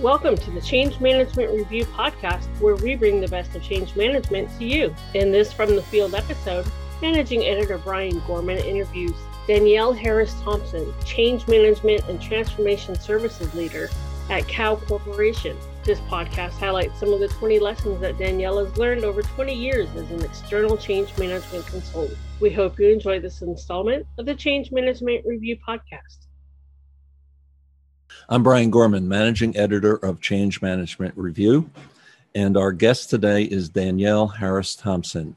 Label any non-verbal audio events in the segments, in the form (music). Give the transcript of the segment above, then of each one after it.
Welcome to the Change Management Review podcast, where we bring the best of change management to you. In this From the Field episode, managing editor Brian Gorman interviews Danyele Harris Thompson, Change Management and Transformation Services Leader at Kao Corporation. This podcast highlights some of the 20 lessons that Danyele has learned over 20 years as an external change management consultant. We hope you enjoy this installment of the Change Management Review podcast. I'm Brian Gorman, Managing Editor of Change Management Review, and our guest today is Danyele Harris Thompson.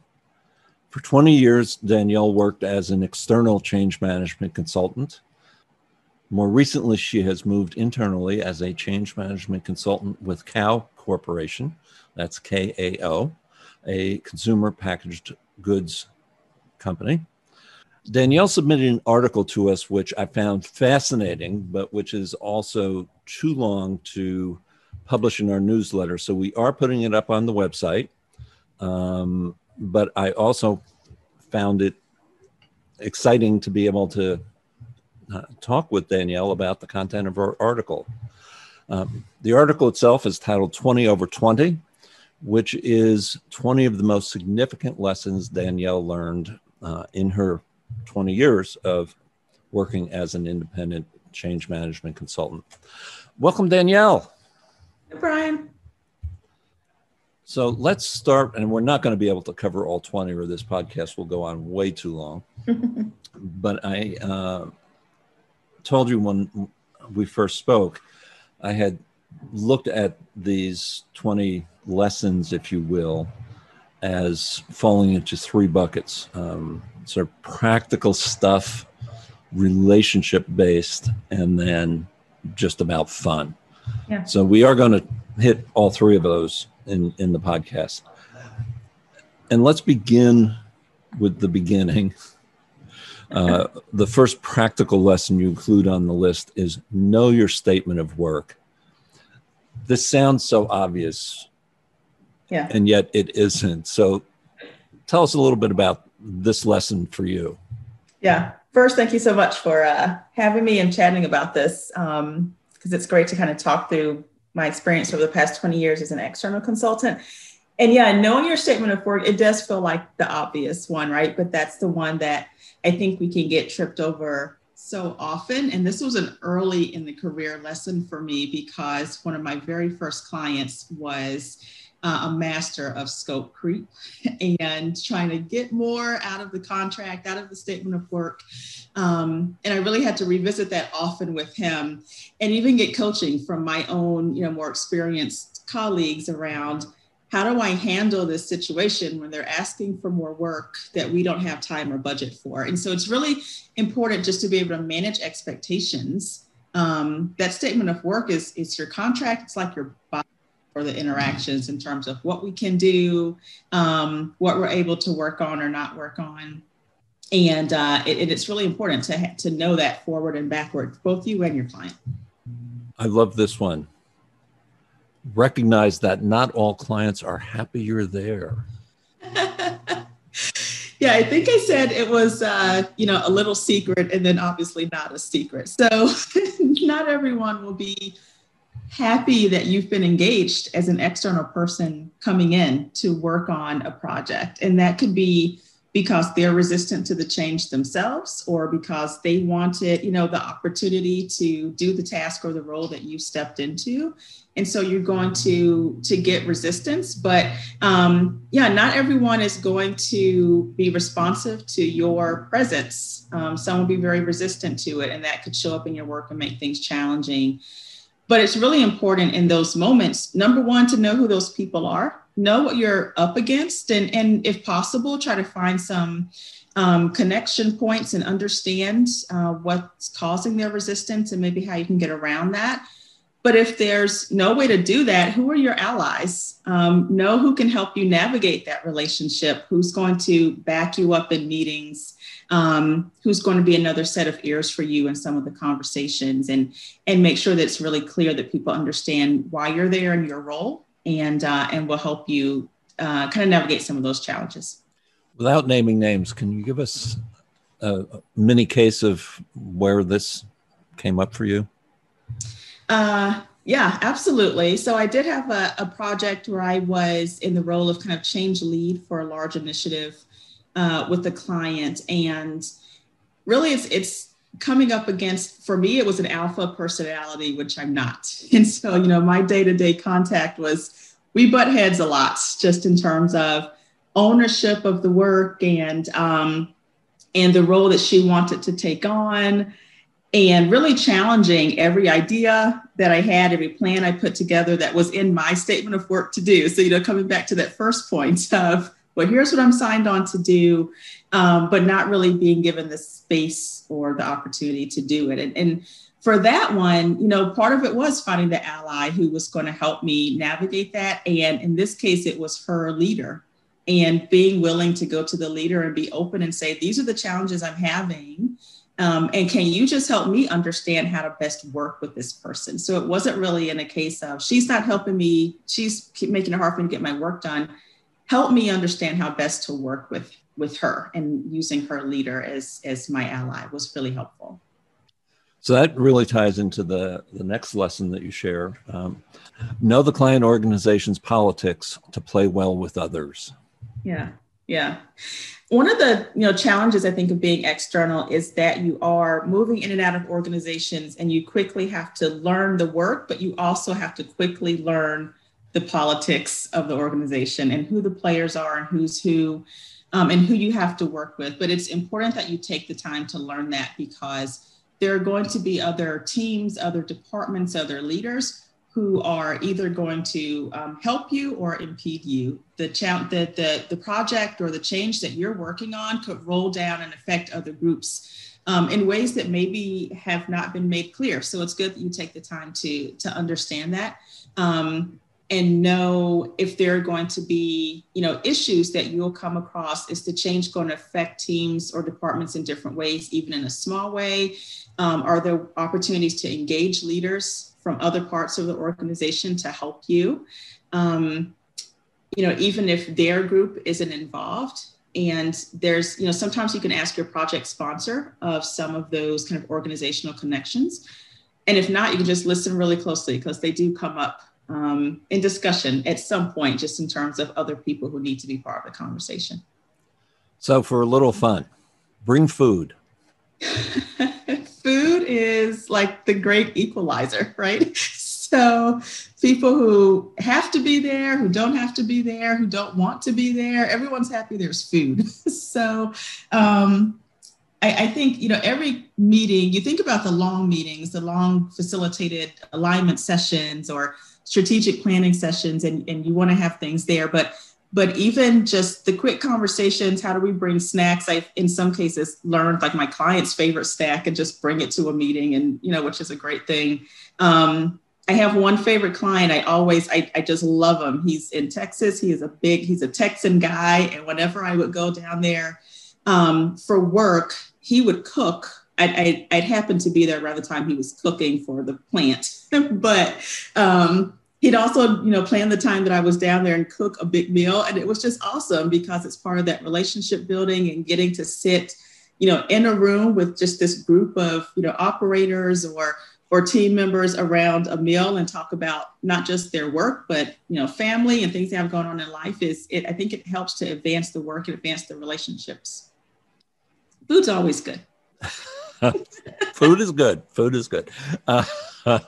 For 20 years, Danyele worked as an external change management consultant. More recently, she has moved internally as a change management consultant with Kao Corporation, that's K A O, a consumer packaged goods company. Danyele submitted an article to us, which I found fascinating, but which is also too long to publish in our newsletter. So we are putting it up on the website. Um, but I also found it exciting to be able to uh, talk with Danyele about the content of her article. Um, the article itself is titled 20 over 20, which is 20 of the most significant lessons Danyele learned uh, in her 20 years of working as an independent change management consultant. Welcome, Danyele. Hey, Brian. So let's start, and we're not going to be able to cover all 20, or this podcast will go on way too long. (laughs) but I uh, told you when we first spoke, I had looked at these 20 lessons, if you will, as falling into three buckets. Um, sort of practical stuff, relationship based, and then just about fun. Yeah. So we are going to hit all three of those in, in the podcast. And let's begin with the beginning. (laughs) Uh, the first practical lesson you include on the list is know your statement of work. This sounds so obvious, yeah, and yet it isn't. So, tell us a little bit about this lesson for you? Yeah. First, thank you so much for uh, having me and chatting about this because um, it's great to kind of talk through my experience over the past 20 years as an external consultant. And yeah, knowing your statement of work, it does feel like the obvious one, right? But that's the one that I think we can get tripped over so often. And this was an early in the career lesson for me because one of my very first clients was uh, a master of scope creep (laughs) and trying to get more out of the contract, out of the statement of work. Um, and I really had to revisit that often with him and even get coaching from my own, you know, more experienced colleagues around how do I handle this situation when they're asking for more work that we don't have time or budget for? And so it's really important just to be able to manage expectations. Um, that statement of work is, is your contract. It's like your body for the interactions in terms of what we can do, um, what we're able to work on or not work on. And uh, it, it's really important to, to know that forward and backward, both you and your client. I love this one. Recognize that not all clients are happy you're there. (laughs) yeah, I think I said it was, uh, you know, a little secret and then obviously not a secret. So (laughs) not everyone will be happy that you've been engaged as an external person coming in to work on a project. And that could be because they're resistant to the change themselves or because they wanted, you know, the opportunity to do the task or the role that you stepped into. And so you're going to to get resistance, but um, yeah, not everyone is going to be responsive to your presence. Um, some will be very resistant to it, and that could show up in your work and make things challenging. But it's really important in those moments, number one, to know who those people are, know what you're up against, and, and if possible, try to find some um, connection points and understand uh, what's causing their resistance and maybe how you can get around that. But if there's no way to do that, who are your allies? Um, know who can help you navigate that relationship, who's going to back you up in meetings, um, who's going to be another set of ears for you in some of the conversations and and make sure that it's really clear that people understand why you're there and your role and uh, and will help you uh, kind of navigate some of those challenges without naming names can you give us a mini case of where this came up for you uh, Yeah, absolutely. So I did have a, a, project where I was in the role of kind of change lead for a large initiative uh, with the client, and really, it's it's coming up against for me it was an alpha personality, which I'm not, (laughs) and so you know my day to day contact was we butt heads a lot, just in terms of ownership of the work and um, and the role that she wanted to take on and really challenging every idea that I had, every plan I put together that was in my statement of work to do. So, you know, coming back to that first point of, well, here's what I'm signed on to do, um, but not really being given the space or the opportunity to do it. And, and for that one, you know, part of it was finding the ally who was going to help me navigate that. And in this case, it was her leader and being willing to go to the leader and be open and say, these are the challenges I'm having um, and can you just help me understand how to best work with this person? So it wasn't really in a case of she's not helping me, she's making it hard for me to get my work done. Help me understand how best to work with with her and using her leader as as my ally was really helpful. So that really ties into the the next lesson that you share. Um, know the client organization's politics to play well with others. Yeah, yeah one of the you know challenges i think of being external is that you are moving in and out of organizations and you quickly have to learn the work but you also have to quickly learn the politics of the organization and who the players are and who's who um, and who you have to work with but it's important that you take the time to learn that because there are going to be other teams other departments other leaders who are either going to um, help you or impede you. The, cha- the, the, the project or the change that you're working on could roll down and affect other groups um, in ways that maybe have not been made clear. So it's good that you take the time to, to understand that. Um, and know if there are going to be you know issues that you'll come across is the change going to affect teams or departments in different ways even in a small way um, are there opportunities to engage leaders from other parts of the organization to help you. Um, you know, even if their group isn't involved. And there's, you know, sometimes you can ask your project sponsor of some of those kind of organizational connections. And if not, you can just listen really closely because they do come up um, in discussion at some point, just in terms of other people who need to be part of the conversation. So, for a little fun, bring food. (laughs) food is like the great equalizer, right? (laughs) So people who have to be there, who don't have to be there, who don't want to be there, everyone's happy there's food. (laughs) so um, I, I, think, you know, every meeting, you think about the long meetings, the long facilitated alignment sessions or strategic planning sessions, and, and you want to have things there. But but even just the quick conversations how do we bring snacks i in some cases learned like my client's favorite snack and just bring it to a meeting and you know which is a great thing um, i have one favorite client i always I, I just love him he's in texas he is a big he's a texan guy and whenever i would go down there um, for work he would cook I'd, I'd, I'd, happen to be there around the time he was cooking for the plant. (laughs) But um, he'd also you know plan the time that i was down there and cook a big meal. And it was just awesome because it's part of that relationship building and getting to sit you know in a room with just this group of you know operators or or team members around a meal and talk about not just their work but you know family and things they have going on in life is it i think it helps to advance the work and advance the relationships. Food's always good (laughs) (laughs) food is good food is good uh, (laughs)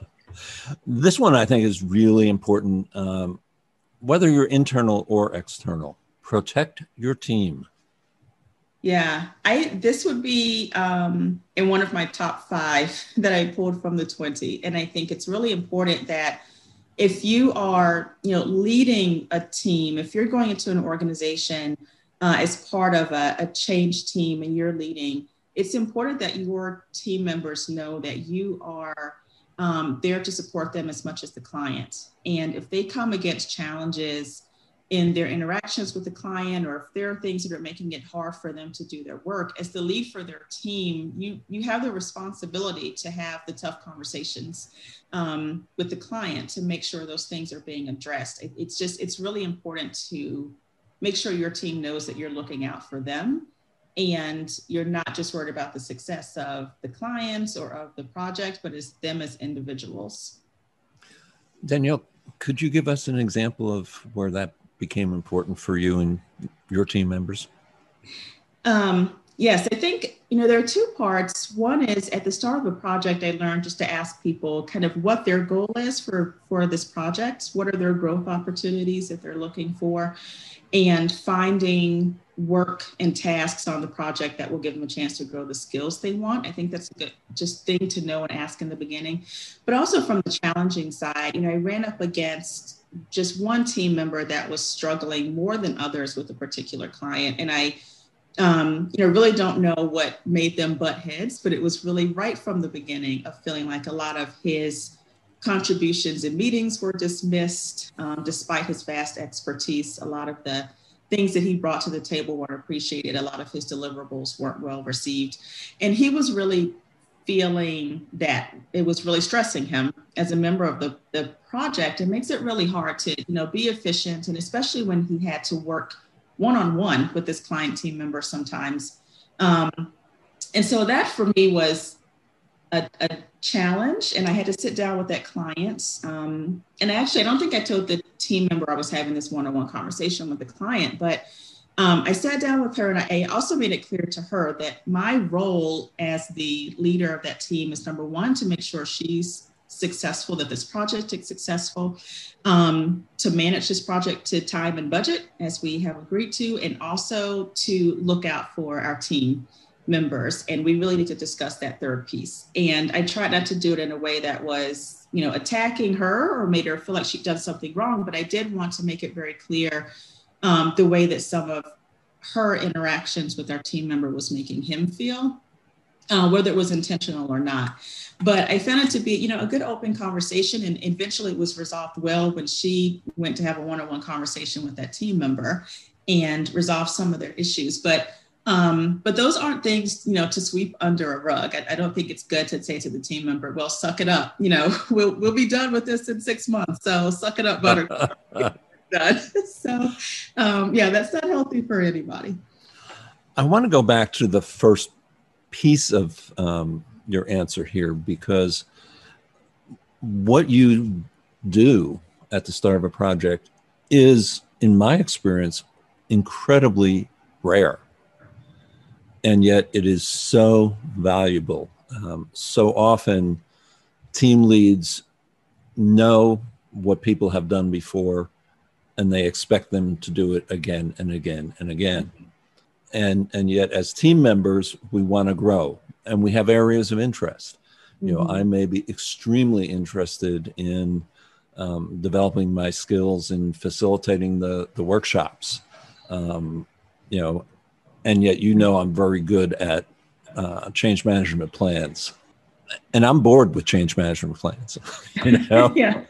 this one I think is really important. Um, whether you're internal or external, protect your team. Yeah, I this would be um, in one of my top five (laughs) that I pulled from the 20. And I think it's really important that if you are, you know, leading a team, if you're going into an organization uh, as part of a, a change team and you're leading, it's important that your team members know that you are um, there to support them as much as the client. And if they come against challenges in their interactions with the client, or if there are things that are making it hard for them to do their work, as the lead for their team, you you have the responsibility to have the tough conversations um, with the client to make sure those things are being addressed. It, it's just it's really important to make sure your team knows that you're looking out for them and you're not just worried about the success of the clients or of the project but as them as individuals Danyele, could you give us an example of where that became important for you and your team members? Um, yes, I think, you know, there are two parts. One is at the start of a project, I learned just to ask people kind of what their goal is for, for this project. What are their growth opportunities that they're looking for? And finding work and tasks on the project that will give them a chance to grow the skills they want. I think that's a good just thing to know and ask in the beginning. But also from the challenging side, you know, I ran up against just one team member that was struggling more than others with a particular client. And I, um, you know, really don't know what made them butt heads, but it was really right from the beginning of feeling like a lot of his contributions and meetings were dismissed, um, despite his vast expertise. A lot of the things that he brought to the table weren't appreciated. A lot of his deliverables weren't well received. And he was really feeling that it was really stressing him as a member of the, the project. It makes it really hard to, you know, be efficient. And especially when he had to work one-on-one with this client team member sometimes. Um, and so that for me was a, a, challenge and I had to sit down with that client. Um, and actually, I don't think I told the team member I was having this one-on-one conversation with the client, but um, I sat down with her and I also made it clear to her that my role as the leader of that team is number one, to make sure she's successful, that this project is successful, um, to manage this project to time and budget as we have agreed to, and also to look out for our team members. And we really need to discuss that third piece. And I tried not to do it in a way that was, you know, attacking her or made her feel like she'd done something wrong, but I did want to make it very clear um, the way that some of her interactions with our team member was making him feel, uh, whether it was intentional or not. But I found it to be, you know, a good open conversation, and eventually it was resolved well when she went to have a one-on-one conversation with that team member and resolve some of their issues. But um, but those aren't things, you know, to sweep under a rug. I, I, don't think it's good to say to the team member, "Well, suck it up." You know, (laughs) we'll we'll be done with this in six months. So suck it up, (laughs) Buttercup. (laughs) done. so, um, yeah, that's not healthy for anybody. I want to go back to the first piece of um, your answer here because what you do at the start of a project is, in my experience, incredibly rare. And yet it is so valuable. Um, so often, team leads know what people have done before and they expect them to do it again and again and again. And and yet as team members, we want to grow and we have areas of interest. You know, mm-hmm. I may be extremely interested in um, developing my skills in facilitating the the workshops. Um, you know, and yet you know I'm very good at uh, change management plans and I'm bored with change management plans. (laughs) You know, (laughs) yeah,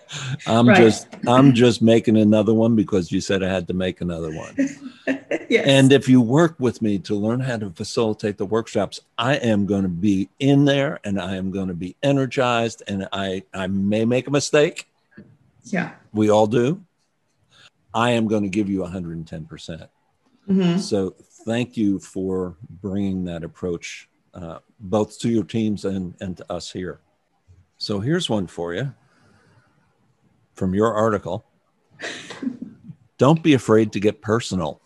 I'm right. just I'm just making another one because you said I had to make another one. (laughs) yes. And if you work with me to learn how to facilitate the workshops, I am going to be in there and I am going to be energized and I I may make a mistake. Yeah. We all do. I am going to give you 110%. percent mm-hmm. So thank you for bringing that approach uh, both to your teams and, and to us here. So here's one for you from your article. (laughs) Don't be afraid to get personal.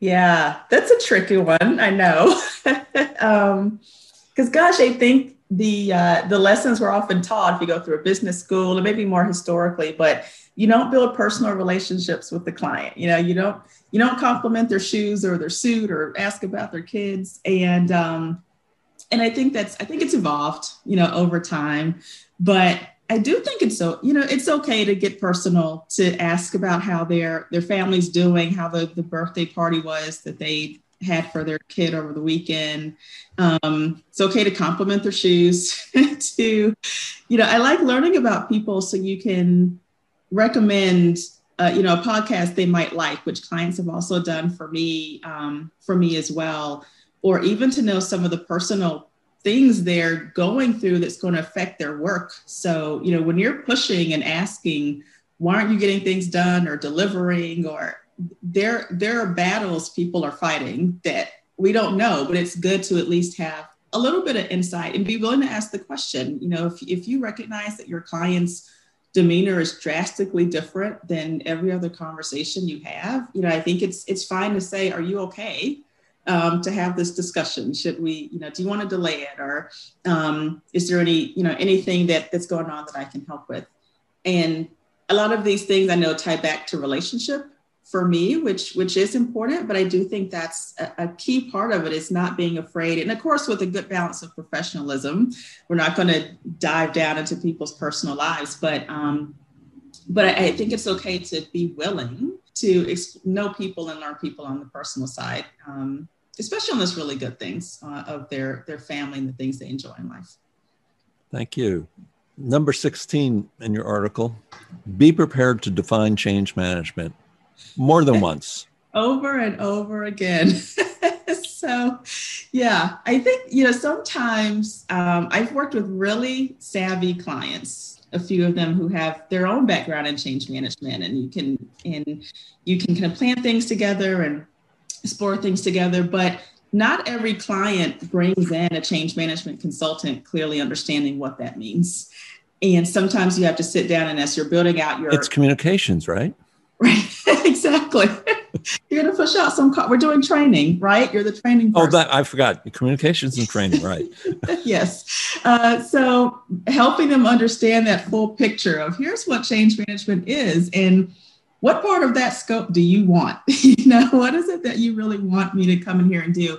Yeah, that's a tricky one. I know. (laughs) um, because gosh, I think the uh, the lessons were often taught if you go through a business school or maybe more historically, but you don't build personal relationships with the client. You know, you don't you don't compliment their shoes or their suit or ask about their kids. And um, and I think that's I think it's evolved, you know, over time. But I do think it's so, you know, it's okay to get personal, to ask about how their their family's doing, how the, the birthday party was that they had for their kid over the weekend. Um, it's okay to compliment their shoes. (laughs) to, you know, I like learning about people so you can recommend uh, you know, a podcast they might like, which clients have also done for me, um, for me as well, or even to know some of the personal things they're going through that's going to affect their work. So, you know, when you're pushing and asking, why aren't you getting things done or delivering, or there there are battles people are fighting that we don't know, but it's good to at least have a little bit of insight and be willing to ask the question. You know, if if you recognize that your clients demeanor is drastically different than every other conversation you have, you know, I think it's it's fine to say, "Are you okay?" Um, to have this discussion. Should we, you know, do you want to delay it, or um, is there any, you know, anything that that's going on that I can help with? And a lot of these things I know tie back to relationship for me, which which is important, but I do think that's a, a, key part of it is not being afraid. And of course, with a good balance of professionalism, we're not going to dive down into people's personal lives, but um, but I, I think it's okay to be willing to ex- know people and learn people on the personal side, um, especially on those really good things uh, of their their family and the things they enjoy in life. Thank you. Number 16 in your article, be prepared to define change management more than once. over and over again. (laughs) so, yeah, I think, you know, sometimes um, I've worked with really savvy clients, a few of them who have their own background in change management, and you can, and you can kind of plan things together and explore things together. But not every client brings in a change management consultant clearly understanding what that means. And sometimes you have to sit down and as you're building out your It's communications, right? Right, (laughs) exactly. You're going to push out some. Co- we're doing training, right? You're the training. Person. Oh, that I forgot. Communications and training, right? (laughs) yes. Uh, so helping them understand that full picture of here's what change management is, and what part of that scope do you want? (laughs) you know, what is it that you really want me to come in here and do?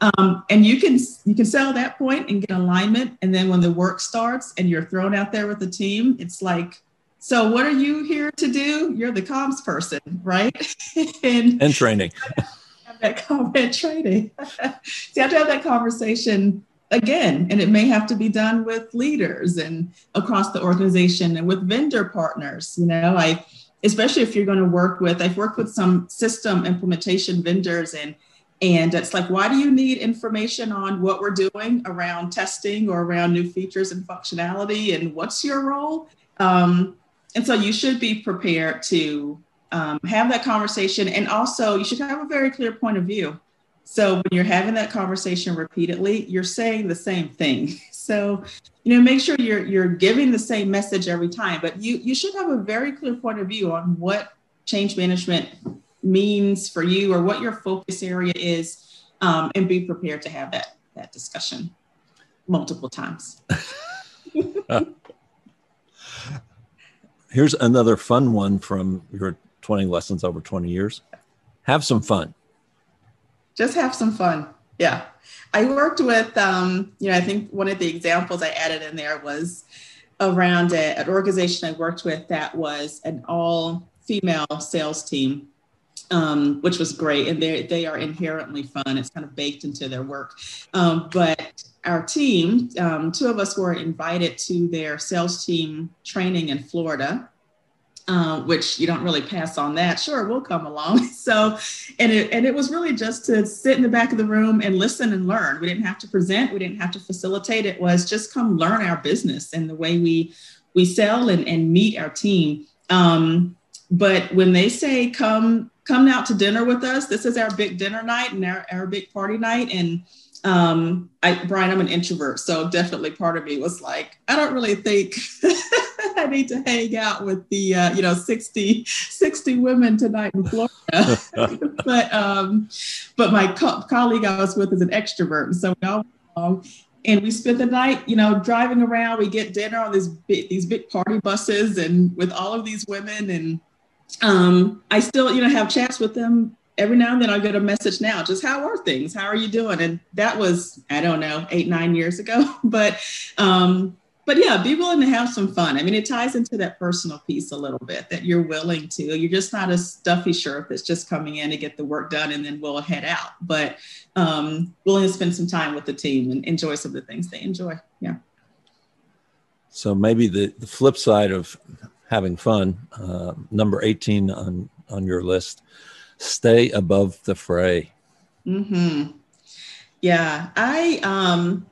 Um, and you can you can sell that point and get alignment, and then when the work starts and you're thrown out there with the team, it's like so what are you here to do? You're the comms person, right? (laughs) and, and training. (laughs) have that comment (laughs) training. so you have to have that conversation again, and it may have to be done with leaders and across the organization and with vendor partners. You know, I especially if you're going to work with, I've worked with some system implementation vendors and and it's like, why do you need information on what we're doing around testing or around new features and functionality? And what's your role? Um, and so you should be prepared to um, have that conversation. And also, you should have a very clear point of view. So when you're having that conversation repeatedly, you're saying the same thing. (laughs) So, you know, make sure you're you're giving the same message every time, but you you should have a very clear point of view on what change management means for you or what your focus area is, um, and be prepared to have that that discussion multiple times. (laughs) Here's another fun one from your 20 lessons over 20 years. Have some fun. Just have some fun. Yeah. I worked with, um, you know, I think one of the examples I added in there was around a, an organization I worked with that was an all female sales team, um, which was great. And they they are inherently fun. It's kind of baked into their work. Um, but our team, um, two of us were invited to their sales team training in Florida. Uh, which you don't really pass on that. Sure, we'll come along. (laughs) So, and it and it was really just to sit in the back of the room and listen and learn. We didn't have to present. We didn't have to facilitate. It was just come learn our business and the way we we sell and, and meet our team. Um, but when they say come come out to dinner with us, this is our big dinner night and our, our big party night and um, I, Brian, I'm an introvert, so definitely part of me was like, I don't really think (laughs) I need to hang out with the, uh, you know, 60, 60 women tonight in Florida. (laughs) but, um, but my co- colleague I was with is an extrovert, so we all and we spent the night, you know, driving around. We get dinner on these big, these big party buses, and with all of these women, and um, I still, you know, have chats with them every now and then I get a message now, just how are things? How are you doing? And that was, I don't know, eight, nine years ago. (laughs) but um, but yeah, be willing to have some fun. I mean, it ties into that personal piece a little bit that you're willing to. You're just not a stuffy shirt that's just coming in to get the work done and then we'll head out. But um, willing to spend some time with the team and enjoy some of the things they enjoy. Yeah. So maybe the, the flip side of having fun, uh, number 18 on, on your list, stay above the fray. Hmm. Yeah, I um,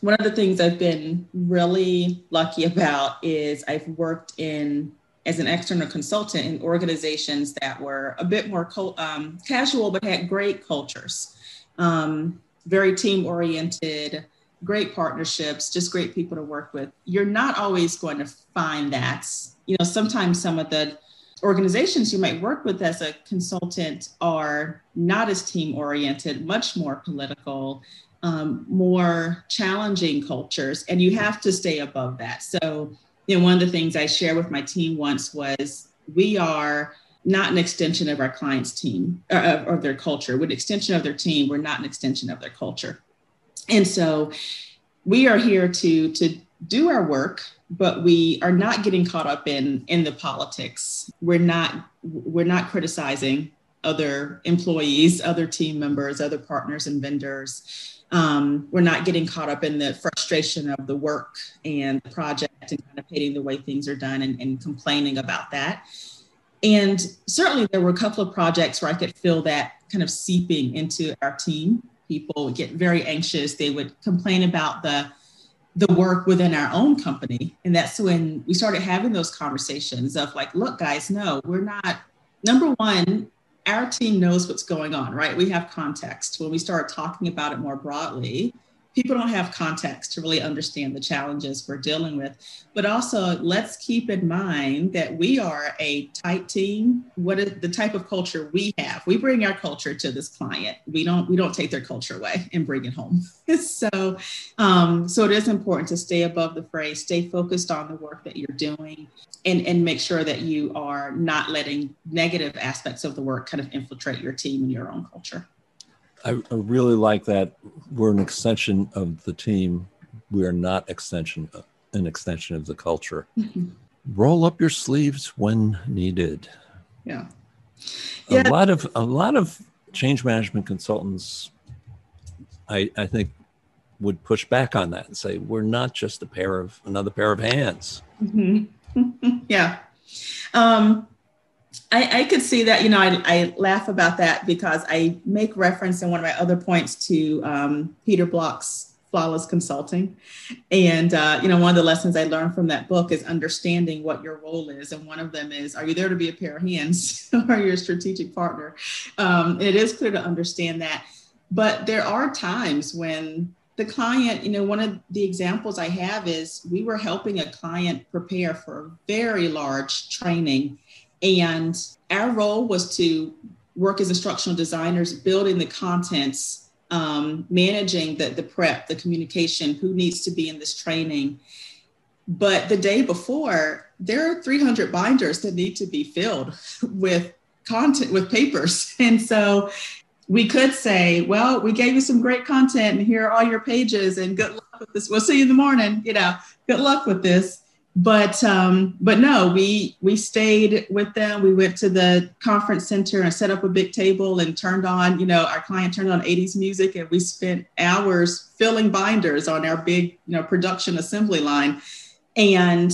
one of the things I've been really lucky about is I've worked in as an external consultant in organizations that were a bit more um, casual but had great cultures, um, very team oriented, great partnerships, just great people to work with. You're not always going to find that you know, sometimes some of the organizations you might work with as a consultant are not as team oriented, much more political, um, more challenging cultures, and you have to stay above that. So, you know, one of the things I shared with my team once was we are not an extension of our client's team or, uh, or their culture. With extension of their team, we're not an extension of their culture. And so we are here to to do our work, but we are not getting caught up in in the politics. We're not we're not criticizing other employees, other team members, other partners and vendors. Um, we're not getting caught up in the frustration of the work and the project and kind of hating the way things are done and, and complaining about that. And certainly there were a couple of projects where I could feel that kind of seeping into our team. People would get very anxious. They would complain about the the work within our own company. And that's when we started having those conversations of like, look, guys, no, we're not number one, our team knows what's going on, right? We have context. When we start talking about it more broadly, people don't have context to really understand the challenges we're dealing with. But also, let's keep in mind that we are a tight team. What is the type of culture we have? We bring our culture to this client. We don't we don't take their culture away and bring it home. (laughs) so, um, so it is important to stay above the fray, stay focused on the work that you're doing, and and make sure that you are not letting negative aspects of the work kind of infiltrate your team and your own culture. I, really like that we're an extension of the team. We are not extension an extension of the culture. Mm-hmm. (laughs) Roll up your sleeves when needed. Yeah. yeah. A lot of a lot of change management consultants, I I think, would push back on that and say we're not just a pair of another pair of hands. Mm-hmm. (laughs) yeah. Um, I, I, could see that, you know, I, I, laugh about that because I make reference in one of my other points to um, Peter Block's Flawless Consulting. And, uh, you know, one of the lessons I learned from that book is understanding what your role is. And one of them is, are you there to be a pair of hands (laughs) or are you a strategic partner? Um, it is clear to understand that. But there are times when the client, you know, one of the examples I have is we were helping a client prepare for a very large training and our role was to work as instructional designers, building the contents, um, managing the, the prep, the communication, who needs to be in this training. But the day before, there are 300 binders that need to be filled (laughs) with content, with papers. (laughs) And so we could say, well, we gave you some great content and here are all your pages and good luck with this. We'll see you in the morning. You know, good luck with this but um, but no, we we stayed with them. We went to the conference center and set up a big table and turned on, you know, our client turned on 80s music and we spent hours filling binders on our big, you know, production assembly line. And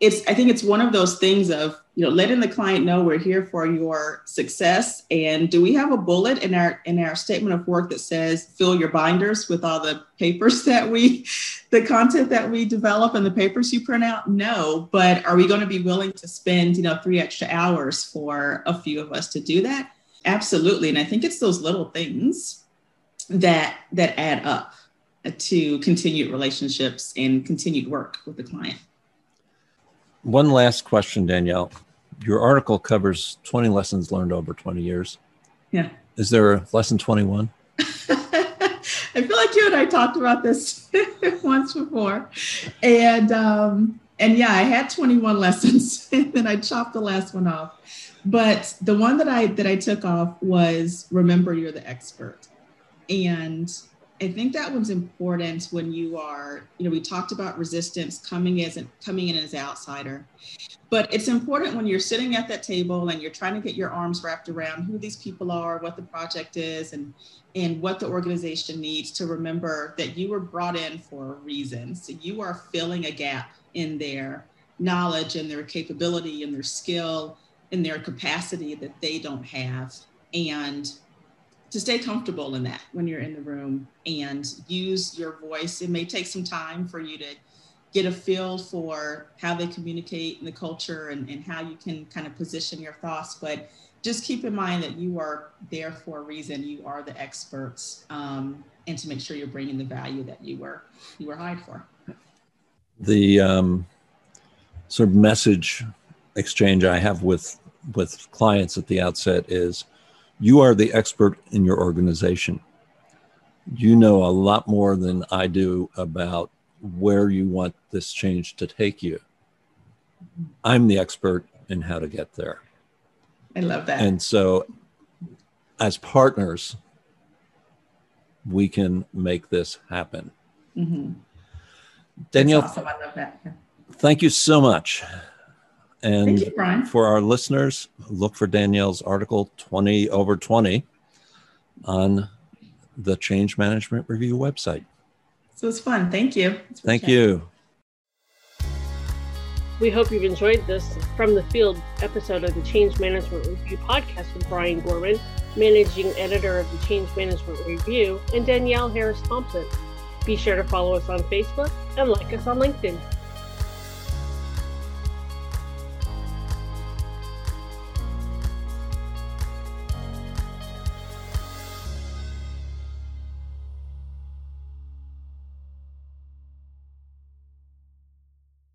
it's I think it's one of those things of you know letting the client know we're here for your success. And do we have a bullet in our in our statement of work that says fill your binders with all the papers (laughs) that we the content that we develop and the papers you print out? No but are we going to be willing to spend you know three extra hours for a few of us to do that? Absolutely. And i think it's those little things that that add up to continued relationships and continued work with the client one last question, Danyele. Your article covers 20 lessons learned over 20 years. Yeah. Is there a lesson 21? (laughs) I feel like you and I talked about this (laughs) once before. And um, and yeah, I had 21 (laughs) lessons and then I chopped the last one off. But the one that I that I took off was remember you're the expert. And I think that one's important when you are, you know, we talked about resistance coming as coming in as an outsider, but it's important when you're sitting at that table and you're trying to get your arms wrapped around who these people are, what the project is, and and what the organization needs to remember that you were brought in for a reason. So you are filling a gap in their knowledge and their capability and their skill and their capacity that they don't have. And to stay comfortable in that when you're in the room and use your voice. It may take some time for you to get a feel for how they communicate in the culture and, and how you can kind of position your thoughts. But just keep in mind that you are there for a reason. You are the experts, um, and to make sure you're bringing the value that you were you were hired for. The um, sort of message exchange I have with with clients at the outset is you are the expert in your organization. You know a lot more than I do about where you want this change to take you. I'm the expert in how to get there. I love that. And so, as partners, we can make this happen. Mm-hmm. Danyele, awesome. I love that. Thank you so much. And you, for our listeners, look for Danyele's article 20 over 20 on the Change Management Review website. So it's fun. Thank you. Thank you. We hope you've enjoyed this from the field episode of the Change Management Review podcast with Brian Gorman, managing editor of the Change Management Review, and Danyele Harris Thompson. Be sure to follow us on Facebook and like us on LinkedIn.